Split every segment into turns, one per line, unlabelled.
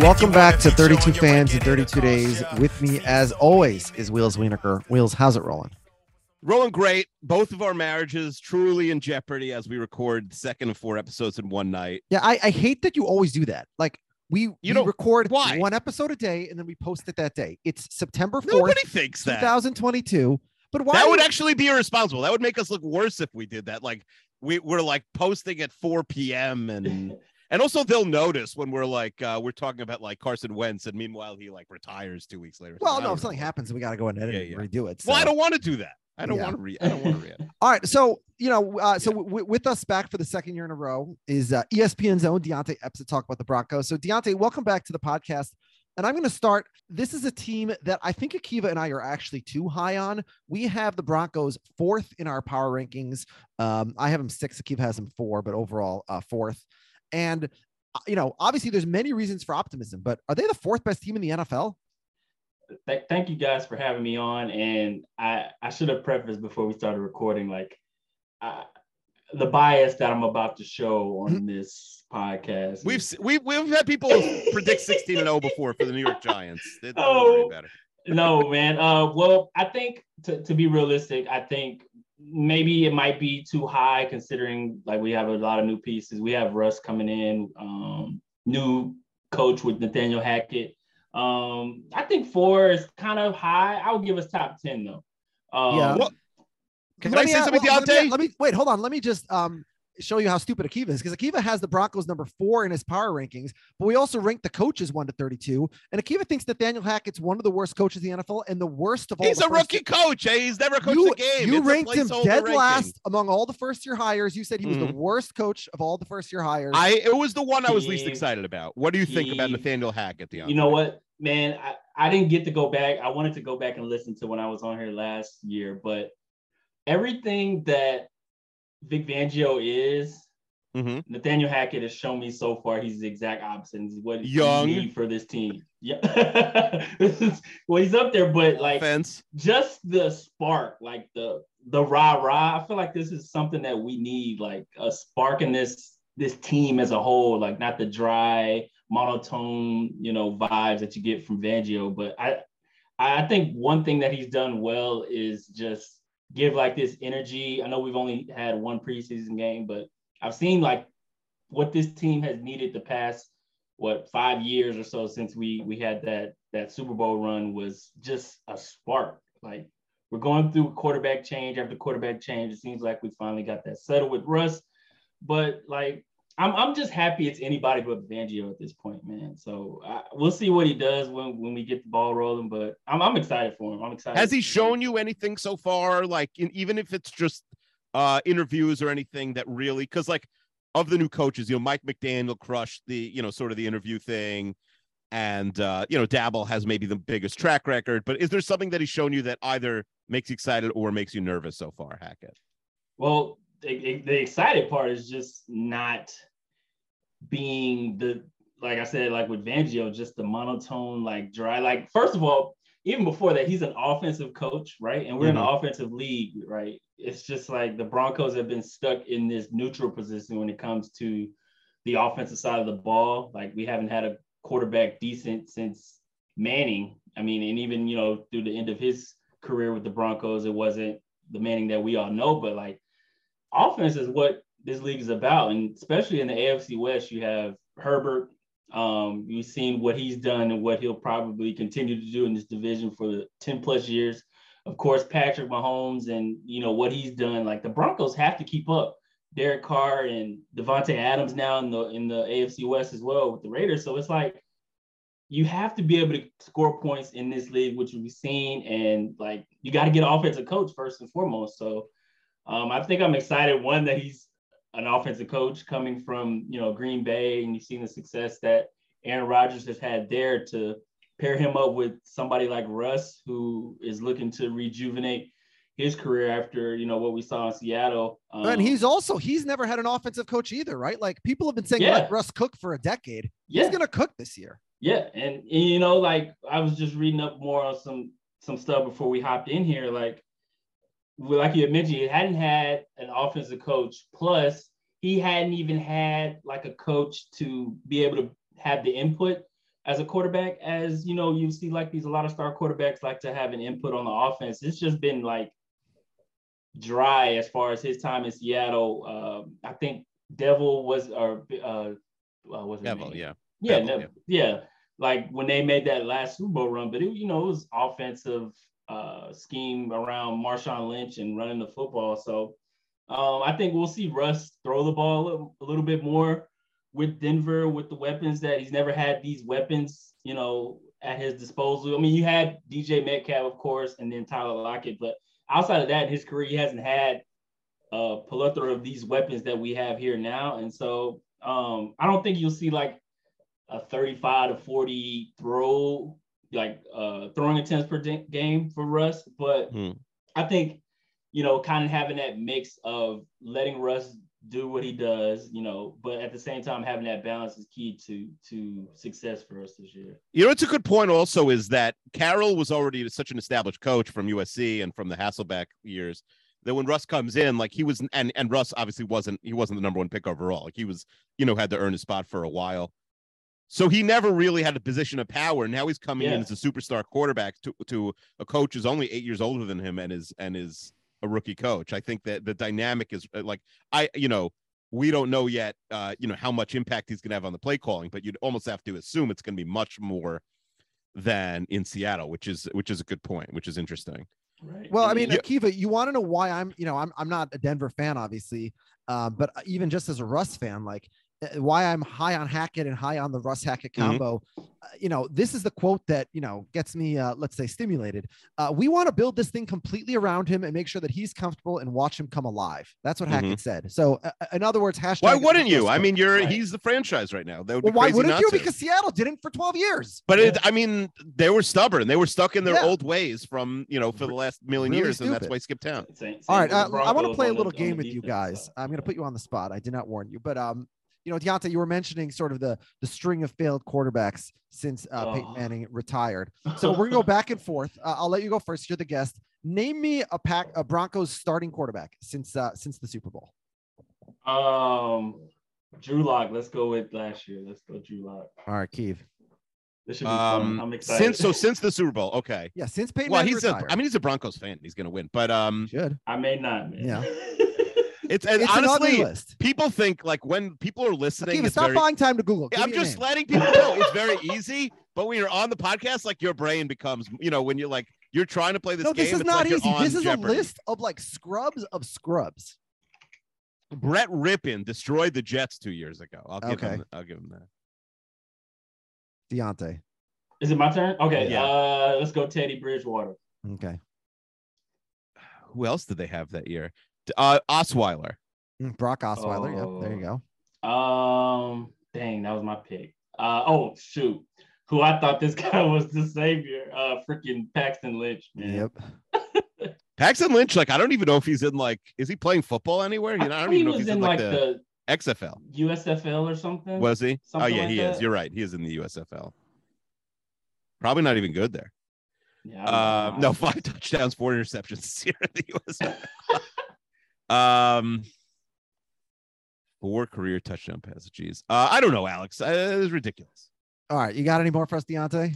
Welcome back
wanna
32 Fans in 32 Days. With me, as always, is Wheels Wienerkur. Wheels, how's it rolling?
Rolling great. Both of our marriages truly in jeopardy as we record the second of four episodes in one night.
Yeah, I, I hate that you always do that. Like, we, we
don't-
record
why?
one episode a day and then we post it that day. It's September 4th,
Nobody thinks that.
2022. But why?
That would
you-
actually be irresponsible. That would make us look worse if we did that. Like we we're like posting at 4 p.m. and and also they'll notice when we're like uh we're talking about like Carson Wentz and meanwhile he like retires two weeks later.
well,
I
no, if something
know.
happens, we got to go and edit
Yeah,
it
yeah.
and redo it.
Well, I don't want to do that. I don't
Yeah.
want to re I don't want to read.
All right. So, you know, uh, so w- with us back for the second year in a row is uh, ESPN's own Deontay Epps to talk about the Broncos. So, Deontay, welcome back to the podcast. And I'm going to start. This is a team that I think Akiva and I are actually too high on. We have the Broncos fourth in our power rankings. Um, I have them six. Akiva has them four, but overall uh, fourth. And uh, you know, obviously, there's many reasons for optimism. But are they the fourth best team in the NFL?
Th- thank you guys for having me on. And I, I should have prefaced before we started recording, like I, the bias that I'm about to show on this podcast.
We've we've we've had people predict 16 and 0 before for the New York Giants. They- don't
Oh.
about
no, man. Uh, well, I think to, to be realistic, I think maybe it might be too high considering like we have a lot of new pieces. We have Russ coming in, um, new coach with Nathaniel Hackett. Um, I think four is kind of high. I would give us top ten though. Um,
Yeah.
What? Can
Let
I
me,
say
uh,
something,
well, let me- Let me, wait, hold on. Let me just um show you how stupid Akiva is because Akiva has the Broncos number four in his power rankings, but we also rank the coaches one to 32. And Akiva thinks Nathaniel Hackett's one of the worst coaches in the NFL and the worst of all.
He's a
first-
rookie coach. eh? He's never coached
You,
a game.
you
It's a
ranked him dead
ranking.
last among all the first year hires. You said he was the
Mhm.
worst coach of all the first year hires.
I it was the one I was least excited about. What do you think about Nathaniel Hackett, Deontay?
You know what, man? I, I didn't get to go back. I wanted to go back and listen to when I was on here last year, but everything that Vic Fangio is,
Mhm.
Nathaniel Hackett has shown me so far. He's the exact opposite. He's what
Young.
you need for this team. Yeah, this is well, he's up there, but like
Offense.
just the spark, like the the rah rah. I feel like this is something that we need, like a spark in this this team as a whole, like not the dry, monotone, you know, vibes that you get from Fangio. But I I think one thing that he's done well is just give like this energy. I know we've only had one preseason game, but I've seen like what this team has needed the past what five years or so since we we had that that Super Bowl run was just a spark. Like we're going through quarterback change after quarterback change. It seems like we finally got that settled with Russ, but like I'm I'm just happy it's anybody but Fangio at this point, man. So I, we'll see what he does when when we get the ball rolling. But I'm I'm excited for him. I'm excited.
Has he shown you anything so far? Like in, even if it's just uh interviews or anything that really because like of the new coaches, you know, Mike McDaniel crushed the, you know, sort of the interview thing. And uh, you know, Daboll has maybe the biggest track record, but is there something that he's shown you that either makes you excited or makes you nervous so far, Hackett?
Well, the, the excited part is just not being the like I said, like with Fangio, just the monotone, like dry. Like first of all, even before that, he's an offensive coach, right? And we're in an mm-hmm. offensive league, right? It's just like the Broncos have been stuck in this neutral position when it comes to the offensive side of the ball. Like we haven't had a quarterback decent since Manning. I mean, and even you know through the end of his career with the Broncos, it wasn't the Manning that we all know, but like offense is what this league is about, and especially in the AFC West, you have Herbert. Um, you've seen what he's done and what he'll probably continue to do in this division for the 10 plus years. Of course, Patrick Mahomes and you know what he's done. Like the Broncos have to keep up. Derek Carr and Davante Adams now in the in the AFC West as well with the Raiders. So it's like you have to be able to score points in this league, which we've seen, and like you got to get an offensive coach first and foremost. So um, I think I'm excited. One that he's an offensive coach coming from you know Green Bay, and you've seen the success that Aaron Rodgers has had there to pair him up with somebody like Russ, who is looking to rejuvenate his career after you know what we saw in Seattle.
Um, and he's also he's never had an offensive coach either, right? Like people have been saying yeah. let Russ cook for a decade. Yeah. He's gonna cook this year.
Yeah, and, and you know, like I was just reading up more on some some stuff before we hopped in here. Like, like you had mentioned, he hadn't had an offensive coach. Plus, he hadn't even had like a coach to be able to have the input as a quarterback. As you know, you see like these a lot of star quarterbacks like to have an input on the offense. It's just been like dry as far as his time in Seattle. Um, I think Bevell was or uh, uh was
Bevell, yeah.
Yeah, Bevell, yeah, yeah. Like when they made that last Super Bowl run, but it, you know, it was offensive uh, scheme around Marshawn Lynch and running the football. So um, I think we'll see Russ throw the ball a, little bit more with Denver with the weapons that he's never had these weapons, you know, at his disposal. I mean, you had DJ Metcalf, of course, and then Tyler Lockett, but outside of that, in his career, he hasn't had a plethora of these weapons that we have here now. And so um, I don't think you'll see like a 35 to 40 throw, like uh, throwing attempts per game for Russ. But hmm. I think, you know, kind of having that mix of letting Russ do what he does, you know, but at the same time having that balance is key to to success for us this year.
You know, it's a good point also is that Carroll was already such an established coach from USC and from the Hasselbeck years that when Russ comes in, like he was and and Russ obviously wasn't he wasn't the number one pick overall. Like he was, you know, had to earn his spot for a while. So he never really had a position of power. Now he's coming yeah. in as a superstar quarterback to, to a coach who's only eight years older than him and is and is a rookie coach. I think that the dynamic is uh, like I, you know, we don't know yet, uh, you know, how much impact he's going to have on the play calling, but you'd almost have to assume it's going to be much more than in Seattle, which is which is a good point, which is interesting.
Right. Well, I mean, Akiva, you want to know why I'm, you know, I'm I'm not a Denver fan, obviously, uh, but even just as a Russ fan, like why I'm high on Hackett and high on the Russ Hackett mm-hmm. combo. Mm-hmm. Uh, you know, this is the quote that, you know, gets me, uh, let's say, stimulated. Uh, we want to build this thing completely around him and make sure that he's comfortable and watch him come alive. That's what mm-hmm. Hackett said. So, uh, uh in other words, hashtag.
Why wouldn't you? I mean, you're right. he's the franchise right now.
Well, why wouldn't you? To. Because Seattle didn't for 12 years.
But yeah. it, I mean, they were stubborn. They were stuck in their yeah. old ways from, you know, for the last million really years. Stupid. And that's why skipped town.
Same, same All right. I want to play a little game with you guys. I'm going to put you on the spot. I did not warn you, but um, you know, Deontay, you were mentioning sort of the the string of failed quarterbacks since uh, oh. Peyton Manning retired. So we're gonna go back and forth. Uh, I'll let you go first. You're the guest. Name me a pack a Broncos starting quarterback since uh, since the Super Bowl.
Um, Drew Lock. Let's go with last year. Let's go Drew Lock.
All right, Keith.
This should be um, fun. I'm excited.
Since so since the Super Bowl, okay.
Yeah, since Peyton.
Well,
Manning
he's
retired.
a. I mean, he's a Broncos fan. He's gonna win, but um,
should
I may not. Man.
Yeah.
It's, and it's honestly, people think like when people are listening,
Akiva, stop very, buying time to Google.
Give I'm just letting people know it's very easy. But when you're on the podcast, like your brain becomes, you know, when you're like you're trying to play this
no,
game.
this is not
like
easy. This is
Jeopardy.
a list of like scrubs of scrubs.
Brett Rypien destroyed the Jets two years ago. I'll give
okay.
him. I'll give him that.
Deontay.
Is it my turn? Okay. Yeah. Uh, let's go Teddy Bridgewater.
Okay.
Who else did they have that year? Uh, Osweiler.
Mm, Brock Osweiler. Oh. there you go.
Oh. Um, dang, that was my pick. Uh, oh shoot, who I thought this guy was the savior. Uh, freaking Paxton Lynch. Man.
Yep.
Paxton Lynch, like I don't even know if he's in like, is he playing football anywhere? You know, I don't even know if he's in, in like, the, the, XFL,
USFL or something.
Was he?
Something
oh yeah,
like
he
that?
is. You're right. He is in the USFL. Probably not even good there.
Yeah.
Uh, no, five touchdowns, four interceptions here in the USFL. Um, Four career touchdown passes. Jeez. Uh, I don't know, Alex. Uh, it's ridiculous.
All right. You got any more for us, Deontay?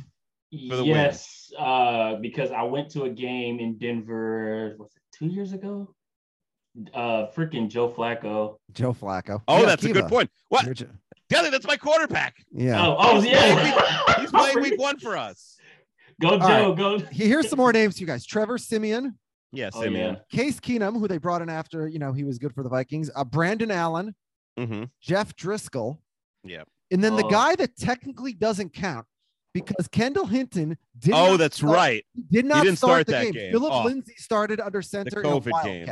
for the
yes, uh, because I went to a game in Denver. Was it two years ago? Uh, freaking Joe Flacco.
Joe Flacco.
Oh,
Yeah,
that's a good point. What?
You're ju-
that's my quarterback.
Yeah.
Oh, oh yeah.
He's playing week one for us.
Go
All
Joe. Go.
Here's some more names to you guys. Trevor Siemian,
Yeah,
Oh,
Siemian.
Case Keenum, who they brought in after, you know, he was good for the Vikings. Uh, Brandon Allen,
hmm
Jeff Driskel.
Yeah.
And then the
Oh.
guy that technically doesn't count because Kendall Hinton did
Oh,
not
that's
start-
right.
Did not
didn't
start,
start
the
that
game.
game.
Philip
Oh.
Lindsay started under center in a
COVID game.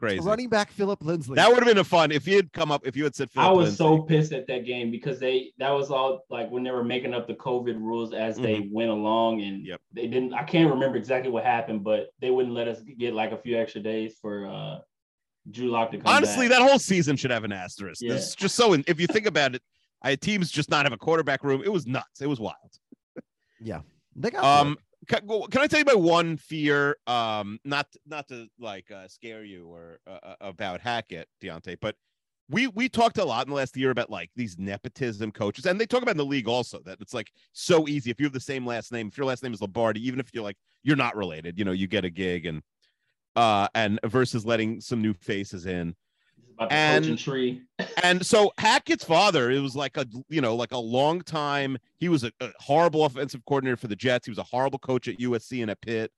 Wildcat.
Crazy.
Running back Philip Lindsay.
That would have been a fun if you had come up if you had said.
I was
Lindsay.
so pissed at that game because they that was all like when they were making up the COVID rules as they went along and
Mm-hmm. Yep.
they didn't I can't remember exactly what happened, but they wouldn't let us get like a few extra days for uh Drew Lock to come
Honestly,
back.
that whole season should have an asterisk.
Yeah.
This is just so. If you think about it, I teams just not have a quarterback room. It was nuts. It was wild.
yeah. They got
Um, can, I tell you my one fear? Um, not not to like uh, scare you or uh, uh, about Hackett, Deontay, but we we talked a lot in the last year about like these nepotism coaches, and they talk about in the league also that it's like so easy if you have the same last name. If your last name is Lombardi, even if you're like you're not related, you know, you get a gig and uh and versus letting some new faces in.
About the
and-
tree.
And so Hackett's father, it was like a you know like a long time. He was a, a horrible offensive coordinator for the Jets. He was a horrible coach at USC and at Pitt.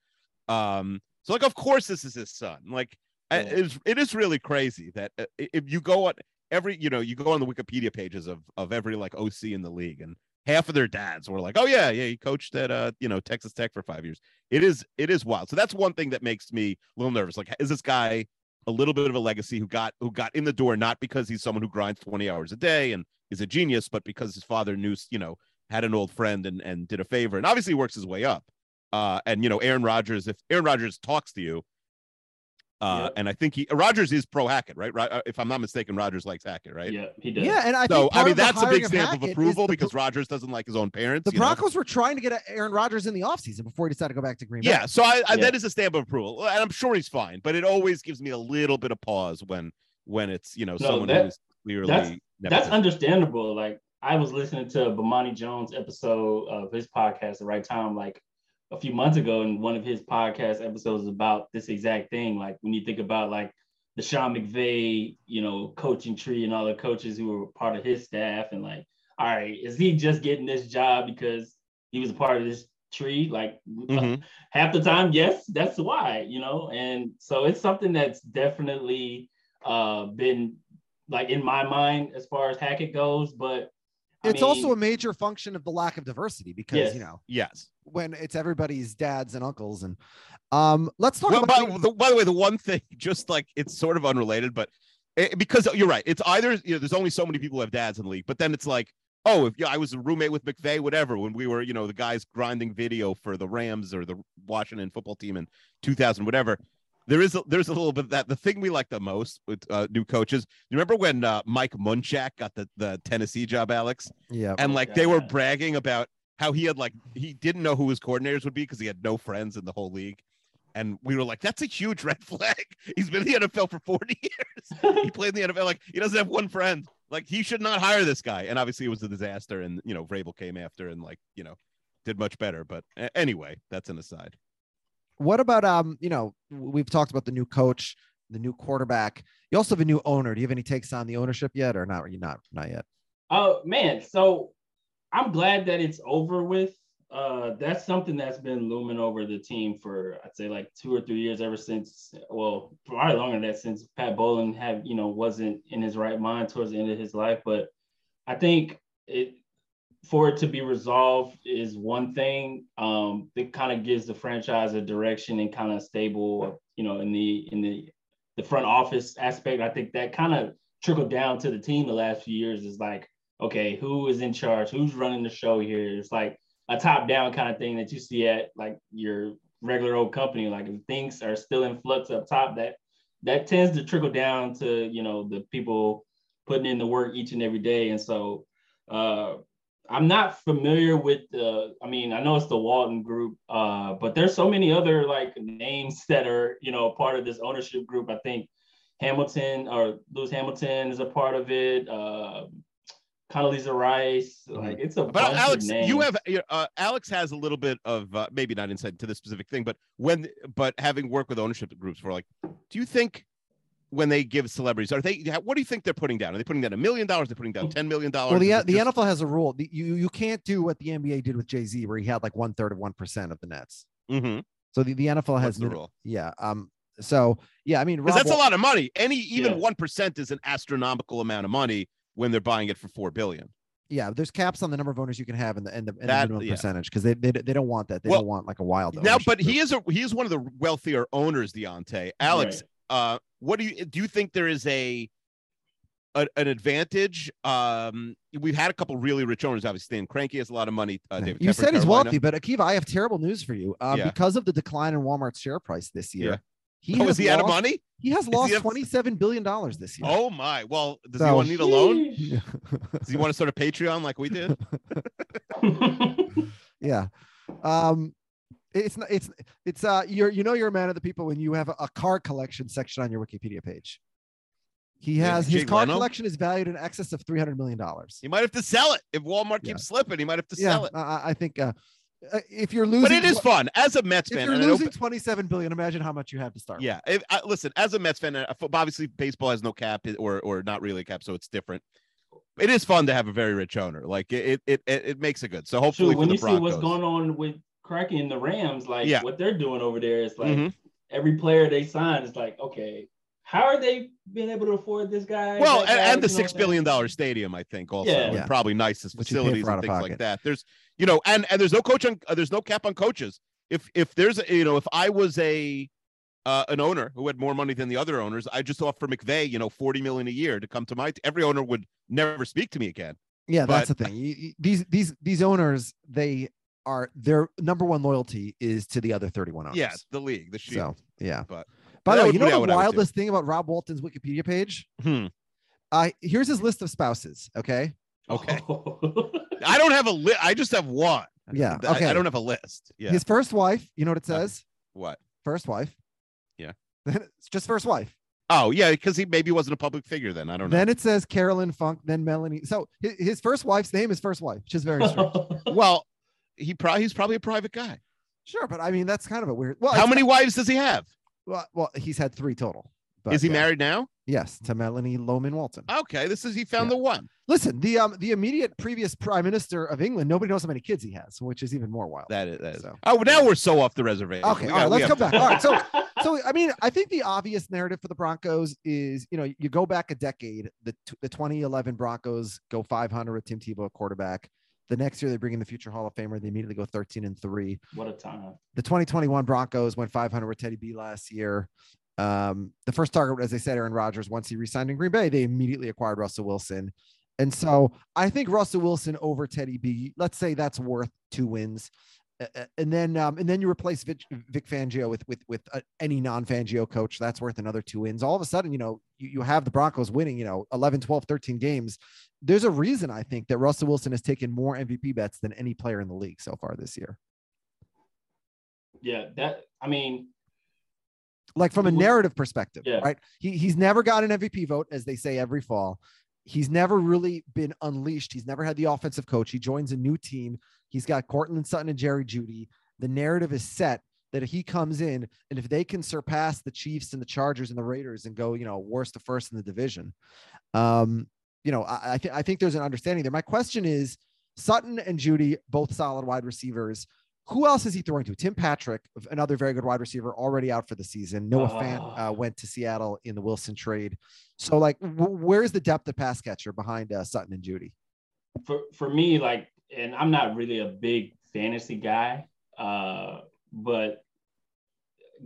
Um, so like of course this is his son. Like it is it is really crazy that uh, if you go on every you know you go on the Wikipedia pages of of every like OC in the league and half of their dads were like, oh yeah, yeah, he coached at uh you know Texas Tech for five years. It is it is wild. So that's one thing that makes me a little nervous. Like, is this guy a little bit of a legacy who got who got in the door not because he's someone who grinds 20 hours a day and is a genius, but because his father knew, you know, had an old friend and and did a favor and obviously works his way up. Uh, and you know, Aaron Rodgers, if Aaron Rodgers talks to you, uh,
Yep.
and I think he Rodgers is pro Hackett, right? Right. uh, If I'm not mistaken, Rodgers likes Hackett, right?
Yeah, he does.
Yeah, and I
So
think
I mean, that's a
hiring
big stamp of
Hackett is
approval
the-
because Rodgers doesn't like his own parents.
the
you know?
Broncos were trying to get Aaron Rodgers in the offseason before he decided to go back to Green Bay.
Yeah, so I, I
Yeah.
that is a stamp of approval, and I'm sure he's fine. But it always gives me a little bit of pause when when it's you know
No,
someone
that-
who's clearly
that's- That's understandable. Like I was listening to Bomani Jones episode of his podcast, The Right Time, like a few months ago, and one of his podcast episodes is about this exact thing. Like when you think about like the Sean McVay, you know, coaching tree and all the coaches who were part of his staff, and like, all right, is he just getting this job because he was a part of this tree? Like
Mhm.
half the time, yes, that's why, you know. And so it's something that's definitely uh been like in my mind as far as Hackett goes, but I
It's
mean,
also a major function of the lack of diversity because
Yes.
you know
yes.
when it's everybody's dads and uncles and um let's talk
Well,
about
by, the, by the way, the one thing, just like it's sort of unrelated, but it, because you're right, it's either you know, there's only so many people who have dads in the league, but then it's like, oh, if yeah, I was a roommate with McVay whatever, when we were, you know, the guys grinding video for the Rams or the Washington football team in 2000, whatever. There is a, there's a little bit of that. The thing we like the most with uh, new coaches. You remember when uh, Mike Munchak got the the Tennessee job, Alex?
yeah
and like they were
God.
bragging about how he had like he didn't know who his coordinators would be because he had no friends in the whole league. And we were like, that's a huge red flag. He's been in the NFL for 40 years. he played in the NFL. Like he doesn't have one friend. Like he should not hire this guy. And obviously it was a disaster. And you know, Vrabel came after and like, you know, did much better. But a- anyway, that's an aside.
What about um you know we've talked about the new coach the new quarterback you also have a new owner do you have any takes on the ownership yet or not Are you not not yet
Oh man, so I'm glad that it's over with. Uh, that's something that's been looming over the team for I'd say like two or three years ever since. Well, probably longer than that since Pat Bowlen had you know wasn't in his right mind towards the end of his life. But I think it for it to be resolved is one thing. Um, it kind of gives the franchise a direction and kind of stable, you know, in the in the the front office aspect. I think that kind of trickled down to the team the last few years. Is like, okay, who is in charge? Who's running the show here? It's like a top down kind of thing that you see at like your regular old company. Like if things are still in flux up top, that that tends to trickle down to you know the people putting in the work each and every day. And so uh, I'm not familiar with the. I mean, I know it's the Walton Group, uh, but there's so many other like names that are you know part of this ownership group. I think Hamilton or Lewis Hamilton is a part of it. Uh, Condoleezza Rice. Like it's a
But
bunch
Alex,
of names.
you have uh, Alex has a little bit of uh, maybe not insight to this specific thing, but when but having worked with ownership groups for like, do you think when they give celebrities are they what do you think they're putting down? Are they putting down a million dollars? They're putting down ten million dollars?
Well, the the NFL has a rule. You you can't do what the NBA did with Jay Z, where he had like one third of one percent of the nets.
mm-hmm.
So the, the NFL has
What's the rule?
Yeah. Um. So yeah, I mean,
because
Rob
that's a lot of money. Any even
Yeah.
one is an astronomical amount of money when they're buying it for four billion.
Yeah, there's caps on the number of owners you can have and the and the, and
That-
the minimum
yeah.
percentage because they, they they don't want that. They
Well,
don't want like a wild.
Now,
ownership
but
group.
he is a he is one of the wealthier owners, Deontay. Alex, uh, what do you do? You think there is a, a an advantage? Um, we've had a couple really rich owners. Obviously, Stan Kroenke has a lot of money. Uh, David
you
Tepper,
said he's
Carolina.
wealthy, but Akiva, I have terrible news for you. Um,
Yeah.
because of the decline in Walmart's share price this year,
Yeah.
he
Oh,
has
is he out of money?
He has
he
lost
have-
twenty-seven billion dollars this year.
Oh my! Well, does he
So-
want to need a loan? Does he want to start a Patreon like we did?
yeah. Um, it's not. It's it's uh. You're you know you're a man of the people when you have a, a car collection section on your Wikipedia page. He
Yeah,
has his
Jay
car
Leno?
collection is valued in excess of three hundred million dollars.
He might have to sell it if Walmart
Yeah.
keeps slipping. He might have to
Yeah,
sell it.
I, I- I think uh, uh, if you're losing,
But it is fun as a Mets fan.
If
fan.
you're
and I
losing twenty-seven billion, imagine how much you have to start. with.
Yeah. If, I, listen, as a Mets fan, uh, obviously baseball has no cap or or not really a cap, so it's different. It is fun to have a very rich owner. Like it it it, it makes it good. So hopefully
Shoot,
for
when
the
you see what's going on with Kroenke and the Rams, like
Yeah.
what they're doing over there is like
Mhm.
every player they sign is like, okay, how are they being able to afford this guy?
well, and,
guy,
and the
you know
six
what I'm
billion
saying?
dollar stadium, I think, also,
Yeah.
Yeah.
probably nicest
Which
facilities and things like that. There's, you know, and and there's no coach on, uh, there's no cap on coaches. If if there's, a, you know, if I was a uh, an owner who had more money than the other owners, I just offer McVay, you know, forty million a year to come to my. T- every owner would never speak to me again.
Yeah, that's the thing. You- you- these these these owners, they are their number one loyalty is to the other 31 owners.
Yeah, the league, the
Sheep.
So
yeah.
But
By the way, you know the
I would do.
wildest thing about Rob Walton's Wikipedia page?
Hmm.
Uh here's his list of spouses. Okay.
Okay. I don't have a list. I just have one.
Yeah.
I-
Okay.
I, don't have a list. Yeah.
His first wife, you know what it
Okay.
says?
what?
First wife.
Yeah.
Then it's just first wife.
Oh yeah, because he maybe wasn't a public figure then. I don't know.
Then it says Carolyn Funk, then Melanie. So his, his first wife's name is first wife, which is very strange.
well, he probably he's probably a private guy.
sure, but I mean that's kind of a weird. Well,
How many wives does he have?
Well, well, he's had three total. But
Is he
yeah.
married now?
Yes, to Melanie Loman Walton.
Okay, this is he found
Yeah.
the one.
Listen, the um the immediate previous prime minister of England, nobody knows how many kids he has, which is even more wild.
That is. That is.
So-
Oh, now we're so off the reservation.
Okay,
We
all right,
got-
let's
have-
come back. All right, so so I mean, I think the obvious narrative for the Broncos is, you know, you go back a decade, the t- the 2011 Broncos go 500 with Tim Tebow quarterback. The next year they bring in the future Hall of Famer. They immediately go 13 and three.
what a time.
The 2021 Broncos went 500 with Teddy B last year. Um, the first target, as I said, Aaron Rodgers. Once he re-signed in Green Bay, they immediately acquired Russell Wilson. And so I think Russell Wilson over Teddy B. Let's say that's worth two wins. And then um, and then you replace Vic, Vic Fangio with with with uh, any non-Fangio coach that's worth another two wins. All of a sudden you know you, you have the Broncos winning you know 11 12 13 games. There's a reason I think that Russell Wilson has taken more MVP bets than any player in the league so far this year.
Yeah, that I mean,
like from a narrative perspective
yeah.
right? He, he's never got an MVP vote as they say every fall he's never really been unleashed he's never had the offensive coach he joins a new team he's got Courtland Sutton and Jerry Jeudy the narrative is set that he comes in and if they can surpass the Chiefs and the Chargers and the Raiders and go, you know, worst to first in the division, um, you know, I, I think I think there's an understanding there. My question is Sutton and Jeudy, both solid wide receivers. Who else is he throwing to? Tim Patrick, another very good wide receiver, already out for the season. Noah Fant uh, went to Seattle in the Wilson trade. So, like, w- where's the depth of pass catcher behind uh, Sutton and Jeudy?
for for me, like, and I'm not really a big fantasy guy, uh, but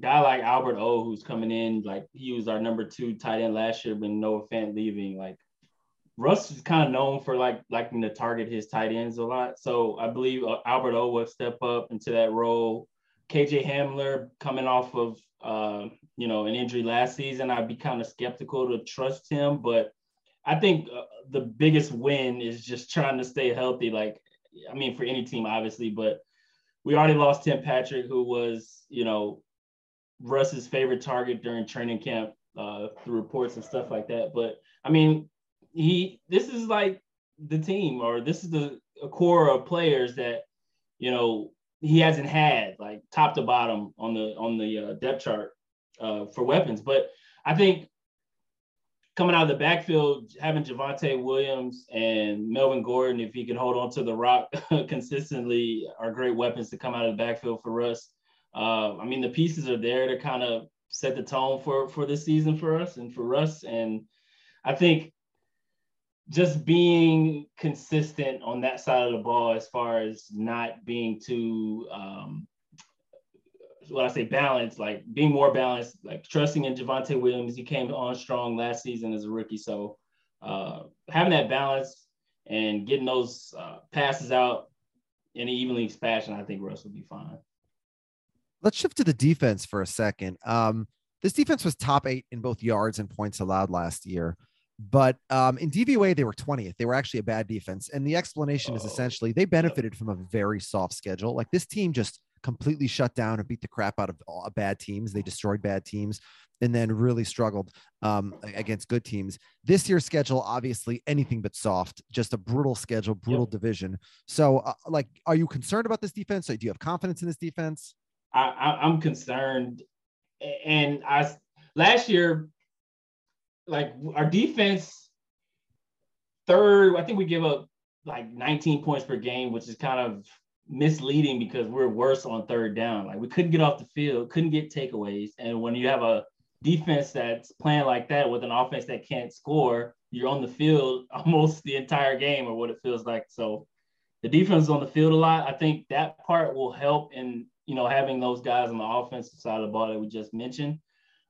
guy like Albert O, who's coming in, like he was our number two tight end last year, but Noah Fant leaving, like Russ is kind of known for like liking to target his tight ends a lot. So I believe uh, Albert O will step up into that role. KJ Hamler coming off of uh, you know an injury last season, I'd be kind of skeptical to trust him, but I think uh, the biggest win is just trying to stay healthy. Like, I mean, for any team, obviously, but we already lost Tim Patrick, who was, you know, Russ's favorite target during training camp uh, through reports and stuff like that. But I mean, he, this is like the team, or this is the core of players that you know he hasn't had like top to bottom on the on the uh, depth chart uh, for weapons. But I think coming out of the backfield, having Javonte Williams and Melvin Gordon, if he can hold on to the rock consistently, are great weapons to come out of the backfield for us. Uh, I mean, the pieces are there to kind of set the tone for for this season for us and for us. And I think just being consistent on that side of the ball as far as not being too um what I say balanced, like being more balanced, like trusting in Javonte Williams. He came on strong last season as a rookie. So uh having that balance and getting those uh, passes out in an evenly fashion, I think Russ will be fine.
Let's shift to the defense for a second. Um, this defense was top eight in both yards and points allowed last year. But um, in DVOA, they were 20th. They were actually a bad defense. And the explanation oh. is essentially they benefited from a very soft schedule. Like this team just completely shut down and beat the crap out of all bad teams. They destroyed bad teams and then really struggled um, against good teams. This year's schedule, obviously, anything but soft, just a brutal schedule, brutal yep. division. So, uh, like, are you concerned about this defense? Or do you have confidence in this defense?
I, I'm concerned. And I last year like our defense third i think we give up like 19 points per game which is kind of misleading because we're worse on third down. Like we couldn't get off the field couldn't get takeaways. And when you have a defense that's playing like that with an offense that can't score you're on the field almost the entire game or what it feels like. So the defense is on the field a lot. I think that part will help in you know having those guys on the offensive side of the ball that we just mentioned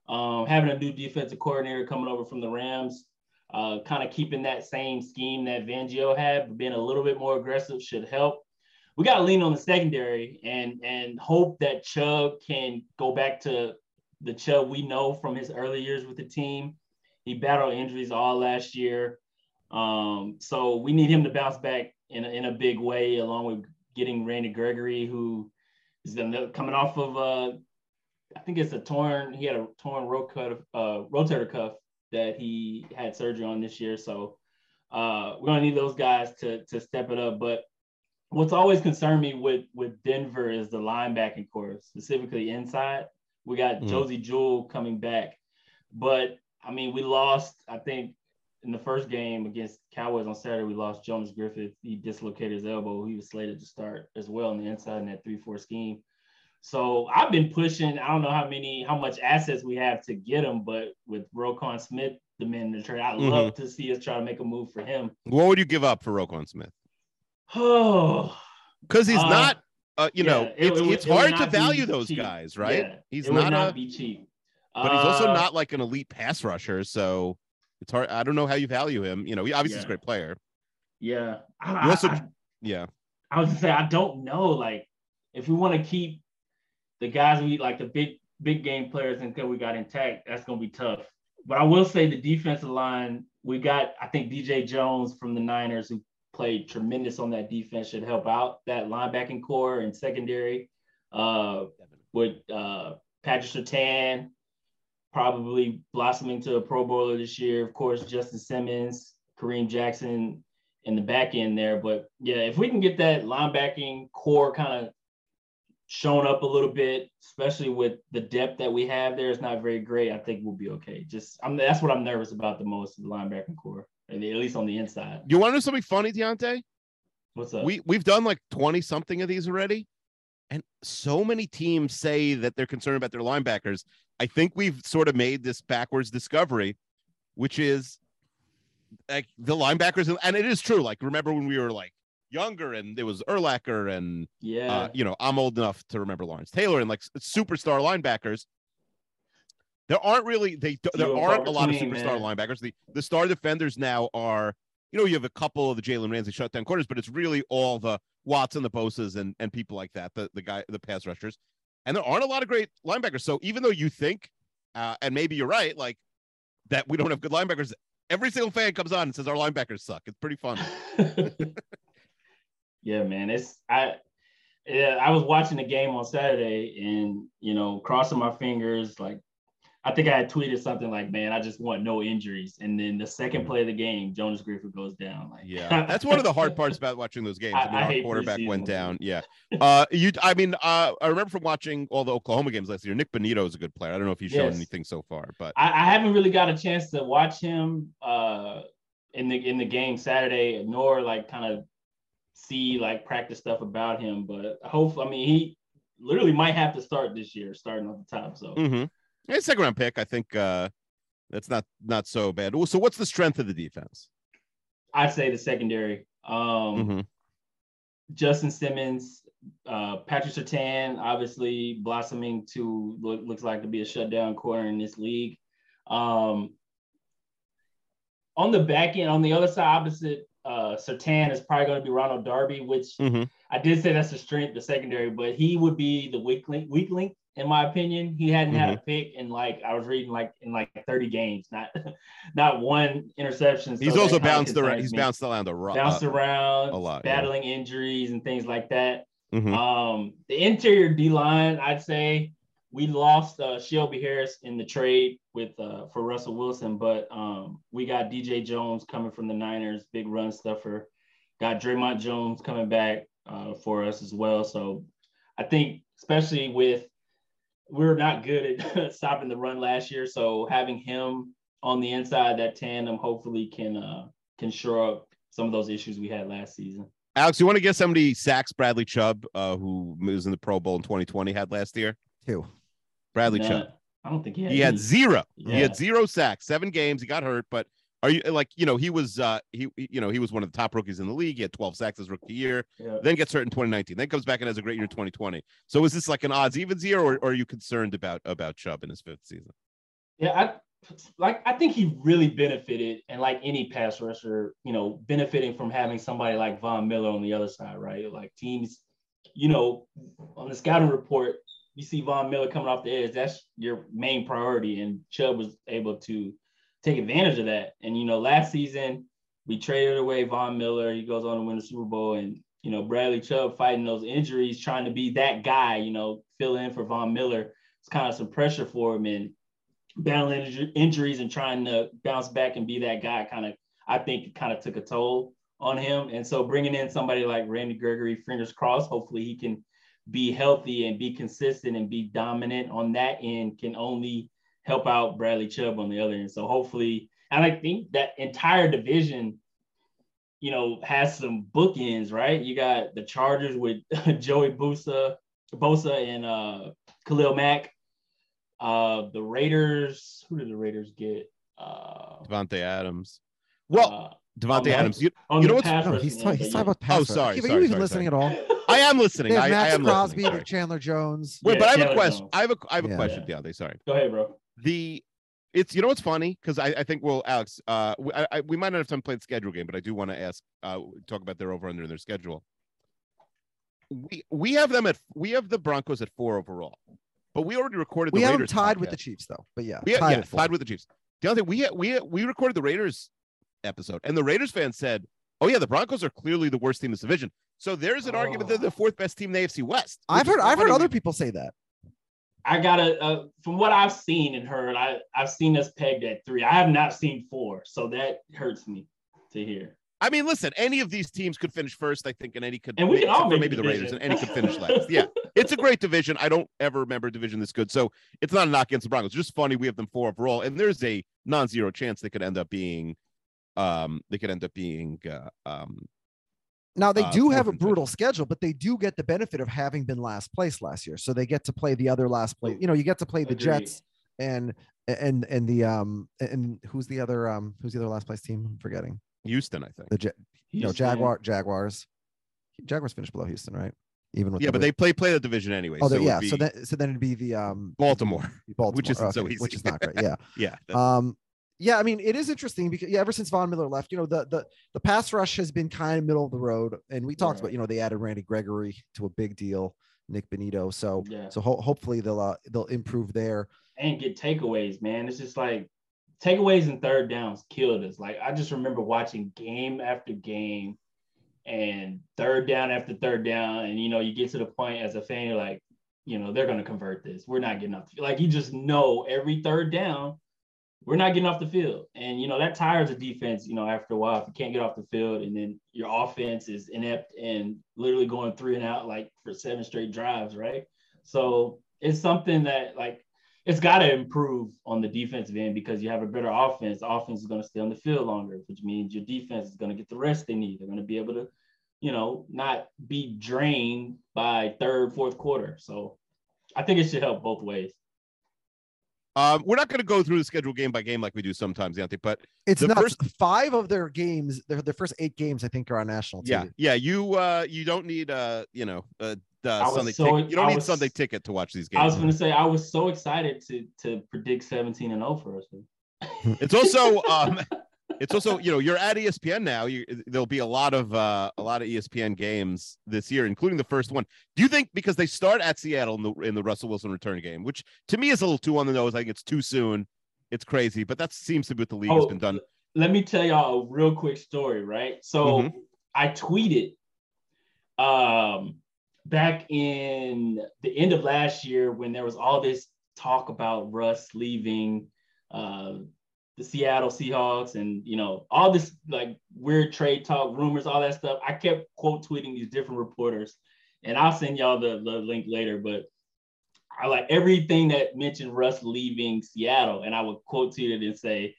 um, having a new defensive coordinator coming over from the Rams, uh, kind of keeping that same scheme that Fangio had, but being a little bit more aggressive should help. We got to lean on the secondary and and hope that Chubb can go back to the Chubb we know from his early years with the team. He battled injuries all last year, um, so we need him to bounce back in a, in a big way, along with getting Randy Gregory, who is coming off of uh, I think it's a torn. He had a torn rotator, uh, rotator cuff that he had surgery on this year. So uh, we're gonna need those guys to to step it up. But what's always concerned me with with Denver is the linebacking core, specifically inside. We got mm. Josey Jewell coming back, but I mean, we lost. I think in the first game against Cowboys on Saturday, we lost Jonas Griffith. He dislocated his elbow. He was slated to start as well on the inside in that three-four scheme. So I've been pushing. I don't know how many, how much assets we have to get him, but with Roquan Smith, the man in the trade, I'd mm-hmm. love to see us try to make a move for him.
What would you give up for Roquan Smith?
Oh,
because he's uh, not. Uh, you yeah, know, it, it's, it, it's it hard to value those cheap. guys, right? Yeah,
he's not, not a, be cheap,
but he's also uh, not like an elite pass rusher. So it's hard. I don't know how you value him. You know, he obviously yeah. is a great player.
Yeah.
I, also, I, yeah.
I was to say I don't know. Like, if we want to keep the guys we like the big big game players until we got intact, that's gonna be tough. But I will say the defensive line, we got I think DJ Jones from the Niners who played tremendous on that defense should help out that linebacking core and secondary. Uh, with uh, Patrick Surtain probably blossoming to a Pro Bowler this year. Of course, Justin Simmons, Kareem Jackson in the back end there. But yeah, if we can get that linebacking core kind of shown up a little bit, especially with the depth that we have there. It's not very great. I think we'll be okay. Just I'm that's what I'm nervous about the most, the linebacking core, at least on the inside.
You want to know something funny, Deontay?
What's up?
We we've done like 20 something of these already. And so many teams say that they're concerned about their linebackers. I think we've sort of made this backwards discovery, which is like the linebackers, and it is true. Like, remember when we were like younger and it was Urlacher and
yeah,
uh, you know, I'm old enough to remember Lawrence Taylor and like superstar linebackers. There aren't really they there aren't a lot of superstar man. linebackers. The the star defenders now are you know you have a couple of the Jalen Ramsey shutdown corners, but it's really all the Watson, the Bosa's, and and people like that. The the guy the pass rushers, and there aren't a lot of great linebackers. So even though you think, uh, and maybe you're right, like that we don't have good linebackers, every single fan comes on and says our linebackers suck. It's pretty fun.
Yeah, man. It's I yeah, I was watching the game on Saturday and you know, crossing my fingers, like I think I had tweeted something like, "Man, I just want no injuries." And then the second play of the game, Jonas Griffith goes down. Like,
Yeah, that's one of the hard parts about watching those games.
I-
I, mean, our quarterback went down. Yeah, uh, you. I mean, uh, I remember from watching all the Oklahoma games last year. Nick Bonitto is a good player. I don't know if he's shown
Yes.
anything so far, but
I, I haven't really got a chance to watch him uh, in the in the game Saturday, nor like kind of see like practice stuff about him. But hopefully, I mean, he literally might have to start this year, starting at the top. So
mm-hmm. yeah, second round pick. I think uh, that's not not so bad. So, what's the strength of the defense?
I'd say the secondary. Um,
Mhm.
Justin Simmons, uh, Patrick Surtain, obviously blossoming to look, looks like to be a shutdown corner in this league. Um, on the back end, on the other side, opposite uh, Surtain is probably going to be Ronald Darby, which
Mhm.
I did say that's the strength, the secondary, but he would be the weak link, weak link in my opinion. He hadn't had a
Mm-hmm.
pick in like I was reading like in like 30 games, not not one interception. so
He's also bounced around. He's
me
bounced around a ro-
bounced around,
a lot, yeah.
battling injuries and things like that.
mhm.
Um, the interior D line, I'd say we lost uh, Shelby Harris in the trade with uh, for Russell Wilson, but um, we got DJ Jones coming from the Niners, big run stuffer. Got Dre'Mont Jones coming back uh, for us as well. So I think, especially with we're not good at stopping the run last year, so having him on the inside, that tandem hopefully can uh, can shore up some of those issues we had last season.
Alex, you want to guess somebody sacks Bradley Chubb, uh, who was in the Pro Bowl in 2020, had last year?
Two.
Bradley Chubb.
I don't think he had.
He had zero. He had zero sacks, seven games. He got hurt, but are you like you know he was uh he you know he was one of the top rookies in the league. He had 12 sacks his rookie year.
Yeah.
Then gets hurt in 2019. Then comes back and has a great year in 2020. So is this like an odds evens year, or, or are you concerned about about Chubb in his fifth season?
Yeah, I like I think he really benefited, and like any pass rusher, you know, benefiting from having somebody like Von Miller on the other side, right? Like teams, you know, on the scouting report, you see Von Miller coming off the edge. That's your main priority, and Chubb was able to take advantage of that. And you know, last season we traded away Von Miller. He goes on to win the Super Bowl, and you know, Bradley Chubb fighting those injuries, trying to be that guy, you know, fill in for Von Miller. It's kind of some pressure for him, and battling injuries and trying to bounce back and be that guy kind of I think kind of took a toll on him. And so bringing in somebody like Randy Gregory, fingers crossed, hopefully he can be healthy and be consistent and be dominant on that end can only help out Bradley Chubb on the other end. So hopefully, and I think that entire division, you know, has some bookends, right? You got the Chargers with Joey Bosa, Bosa and uh, Khalil Mack. Uh, the Raiders, who did the Raiders get? Uh,
Davante Adams. Well,
uh, Davante
Adams. You,
on
you
the
know what's
pass
No, he's,
end,
talking. he's talking about
Oh,
pass. rush.
sorry,
Are
sorry,
you even
sorry,
listening
sorry.
at all?
I am listening.
They have
I, I am
Crosby,
listening.
they
Sorry.
Chandler Jones.
Wait,
Yeah,
but I have a question.
Jones.
I have a I have a question,
Yeah.
question, Deontay. Sorry.
Go ahead, bro.
the it's you know what's funny because I, I think well alex uh we, I, I, we might not have time to play the schedule game but i do want to ask uh talk about their over under in their schedule we we have them at we have the broncos at four overall but we already recorded
We
the
have them
Raiders
tied with
podcast.
the Chiefs, though. But yeah,
we have,
tied
yeah,
at four.
tied with the chiefs Deontay, we we we recorded the raiders episode and the raiders fans said oh yeah the broncos are clearly the worst team in this division so there's an argument they're the fourth best team in the afc west
I've heard. I've heard
funny.
other people say that.
I gotta uh, from what I've seen and heard, I I've seen us pegged at three. I have not seen four, so that hurts me to hear.
I mean, listen, any of these teams could finish first, I think, and any could,
And we can all make
maybe
the
the Raiders, and any could finish last. Yeah, it's a great division. I don't ever remember a division this good, so it's not a knock against the Broncos. It's just funny we have them four overall, and there's a non-zero chance they could end up being, um, they could end up being, uh, um,
Now they
uh,
do have a
fourth and
brutal schedule, but they do get the benefit of having been last place last year, so they get to play the other last place. You know, you get to play the
Agreed.
Jets and and and the um and who's the other um who's the other last place team? I'm forgetting
Houston, I think.
the Ja- no Jaguar Jaguars. Jaguars finished below Houston, right? Even with
Yeah,
the
but they play play the division anyway.
oh
so
yeah,
be
so then so then it'd be the um
Baltimore,
Baltimore,
which isn't so
okay, which is not great. Yeah.
yeah,
Um, yeah, I mean, it is interesting because yeah, ever since Von Miller left, you know, the the the pass rush has been kind of middle of the road, and we talked
Right.
about, you know, they added Randy Gregory to a big deal, Nick Bonitto, so
Yeah.
so ho- hopefully they'll uh, they'll improve there.
and get takeaways, man. It's just like takeaways and third downs killed us. Like I just remember watching game after game and third down after third down. And you know, you get to the point as a fan, you're like, you know, they're gonna convert this. We're not getting up. like you just know every third down, we're not getting off the field. And you know, that tires the defense, you know, after a while. If you can't get off the field and then your offense is inept and literally going three and out like for seven straight drives, right? So it's something that like it's got to improve on the defensive end because you have a better offense. The offense is going to stay on the field longer, which means your defense is going to get the rest they need. They're going to be able to, you know, not be drained by third, fourth quarter. So I think it should help both ways.
Um, we're not going to go through the schedule game by game like we do sometimes, Anthony, but
It's
the
not
first-
five of their games. Their, their first eight games, I think, are on national TV.
yeah, yeah, you uh, you don't need uh, you know, uh, uh
was
Sunday
so-
ticket. You don't
I
need
was-
Sunday ticket to watch these games.
I was going to say I was so excited to to predict 17 and 0 for us.
It's also um, it's also you know you're at ESPN now. You, there'll be a lot of uh, a lot of ESPN games this year, including the first one. Do you think because they start at Seattle in the in the Russell Wilson return game, which to me is a little too on the nose. I think it's too soon. It's crazy, but that seems to be what the league has
Oh,
been done.
Let me tell y'all a real quick story, right? So
Mhm.
I tweeted um back in the end of last year when there was all this talk about Russ leaving uh the Seattle Seahawks and you know all this like weird trade talk rumors all that stuff I kept quote tweeting these different reporters and I'll send y'all the, the link later but I like everything that mentioned Russ leaving Seattle and I would quote tweet it and say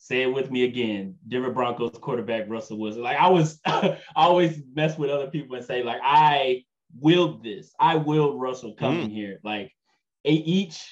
say it with me again. Denver Broncos quarterback Russell Wilson. Like I was, I always mess with other people and say like I willed this. I willed Russell coming mm. here. Like a, each.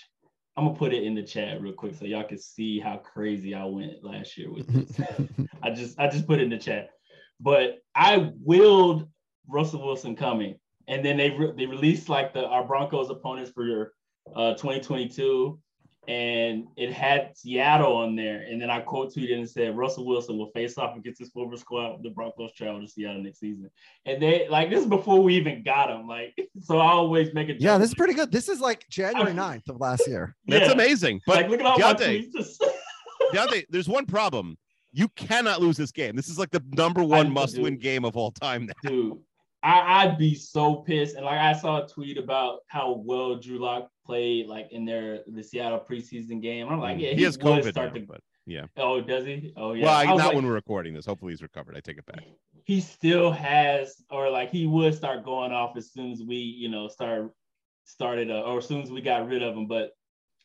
I'm gonna put it in the chat real quick so y'all can see how crazy I went last year with this. I just I just put it in the chat. But I willed Russell Wilson coming, and then they re- they released like the our Broncos opponents for uh 2022 and it had Seattle on there. And then I quote tweeted and said Russell Wilson will face off against his former squad the Broncos travel to Seattle next season. And they like this is before we even got him. Like, so I always make a joke.
Yeah, this is pretty good. This is like January 9th of last year.
That's
Yeah.
amazing. But
like look at all
Deontay,
my tweets. Just,
Deontay, there's one problem. You cannot lose this game. This is like the number one must-win game of all time. Now.
dude. I, I'd be so pissed. And like I saw a tweet about how well Drew Lock played like in their the Seattle preseason game. I'm like, yeah,
he,
he,
has COVID,
start
now,
to
but yeah.
Oh, does he? Oh yeah.
well,
I
I, not
like,
when we're recording this. Hopefully, he's recovered. I take it back.
he still has, or like he would start going off as soon as we, you know, start started, uh, or as soon as we got rid of him. But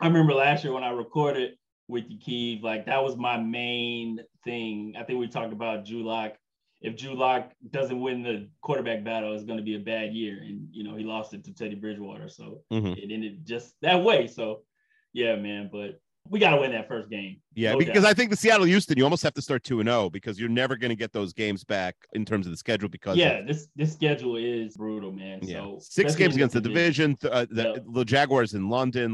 I remember last year when I recorded with you, Keith, like that was my main thing. I think we talked about Drew Lock. If Drew Lock doesn't win the quarterback battle, it's going to be a bad year, and you know he lost it to Teddy Bridgewater, so
Mhm.
it ended just that way. So, yeah, man, but we got to win that first game.
Yeah,
No
because
doubt.
I think the Seattle Houston, you almost have to start two and zero because you're never going to get those games back in terms of the schedule. Because
yeah,
of-
this this schedule is brutal, man.
yeah,
So
six games against the
this
division. uh, the,
Yep.
the Jaguars in London.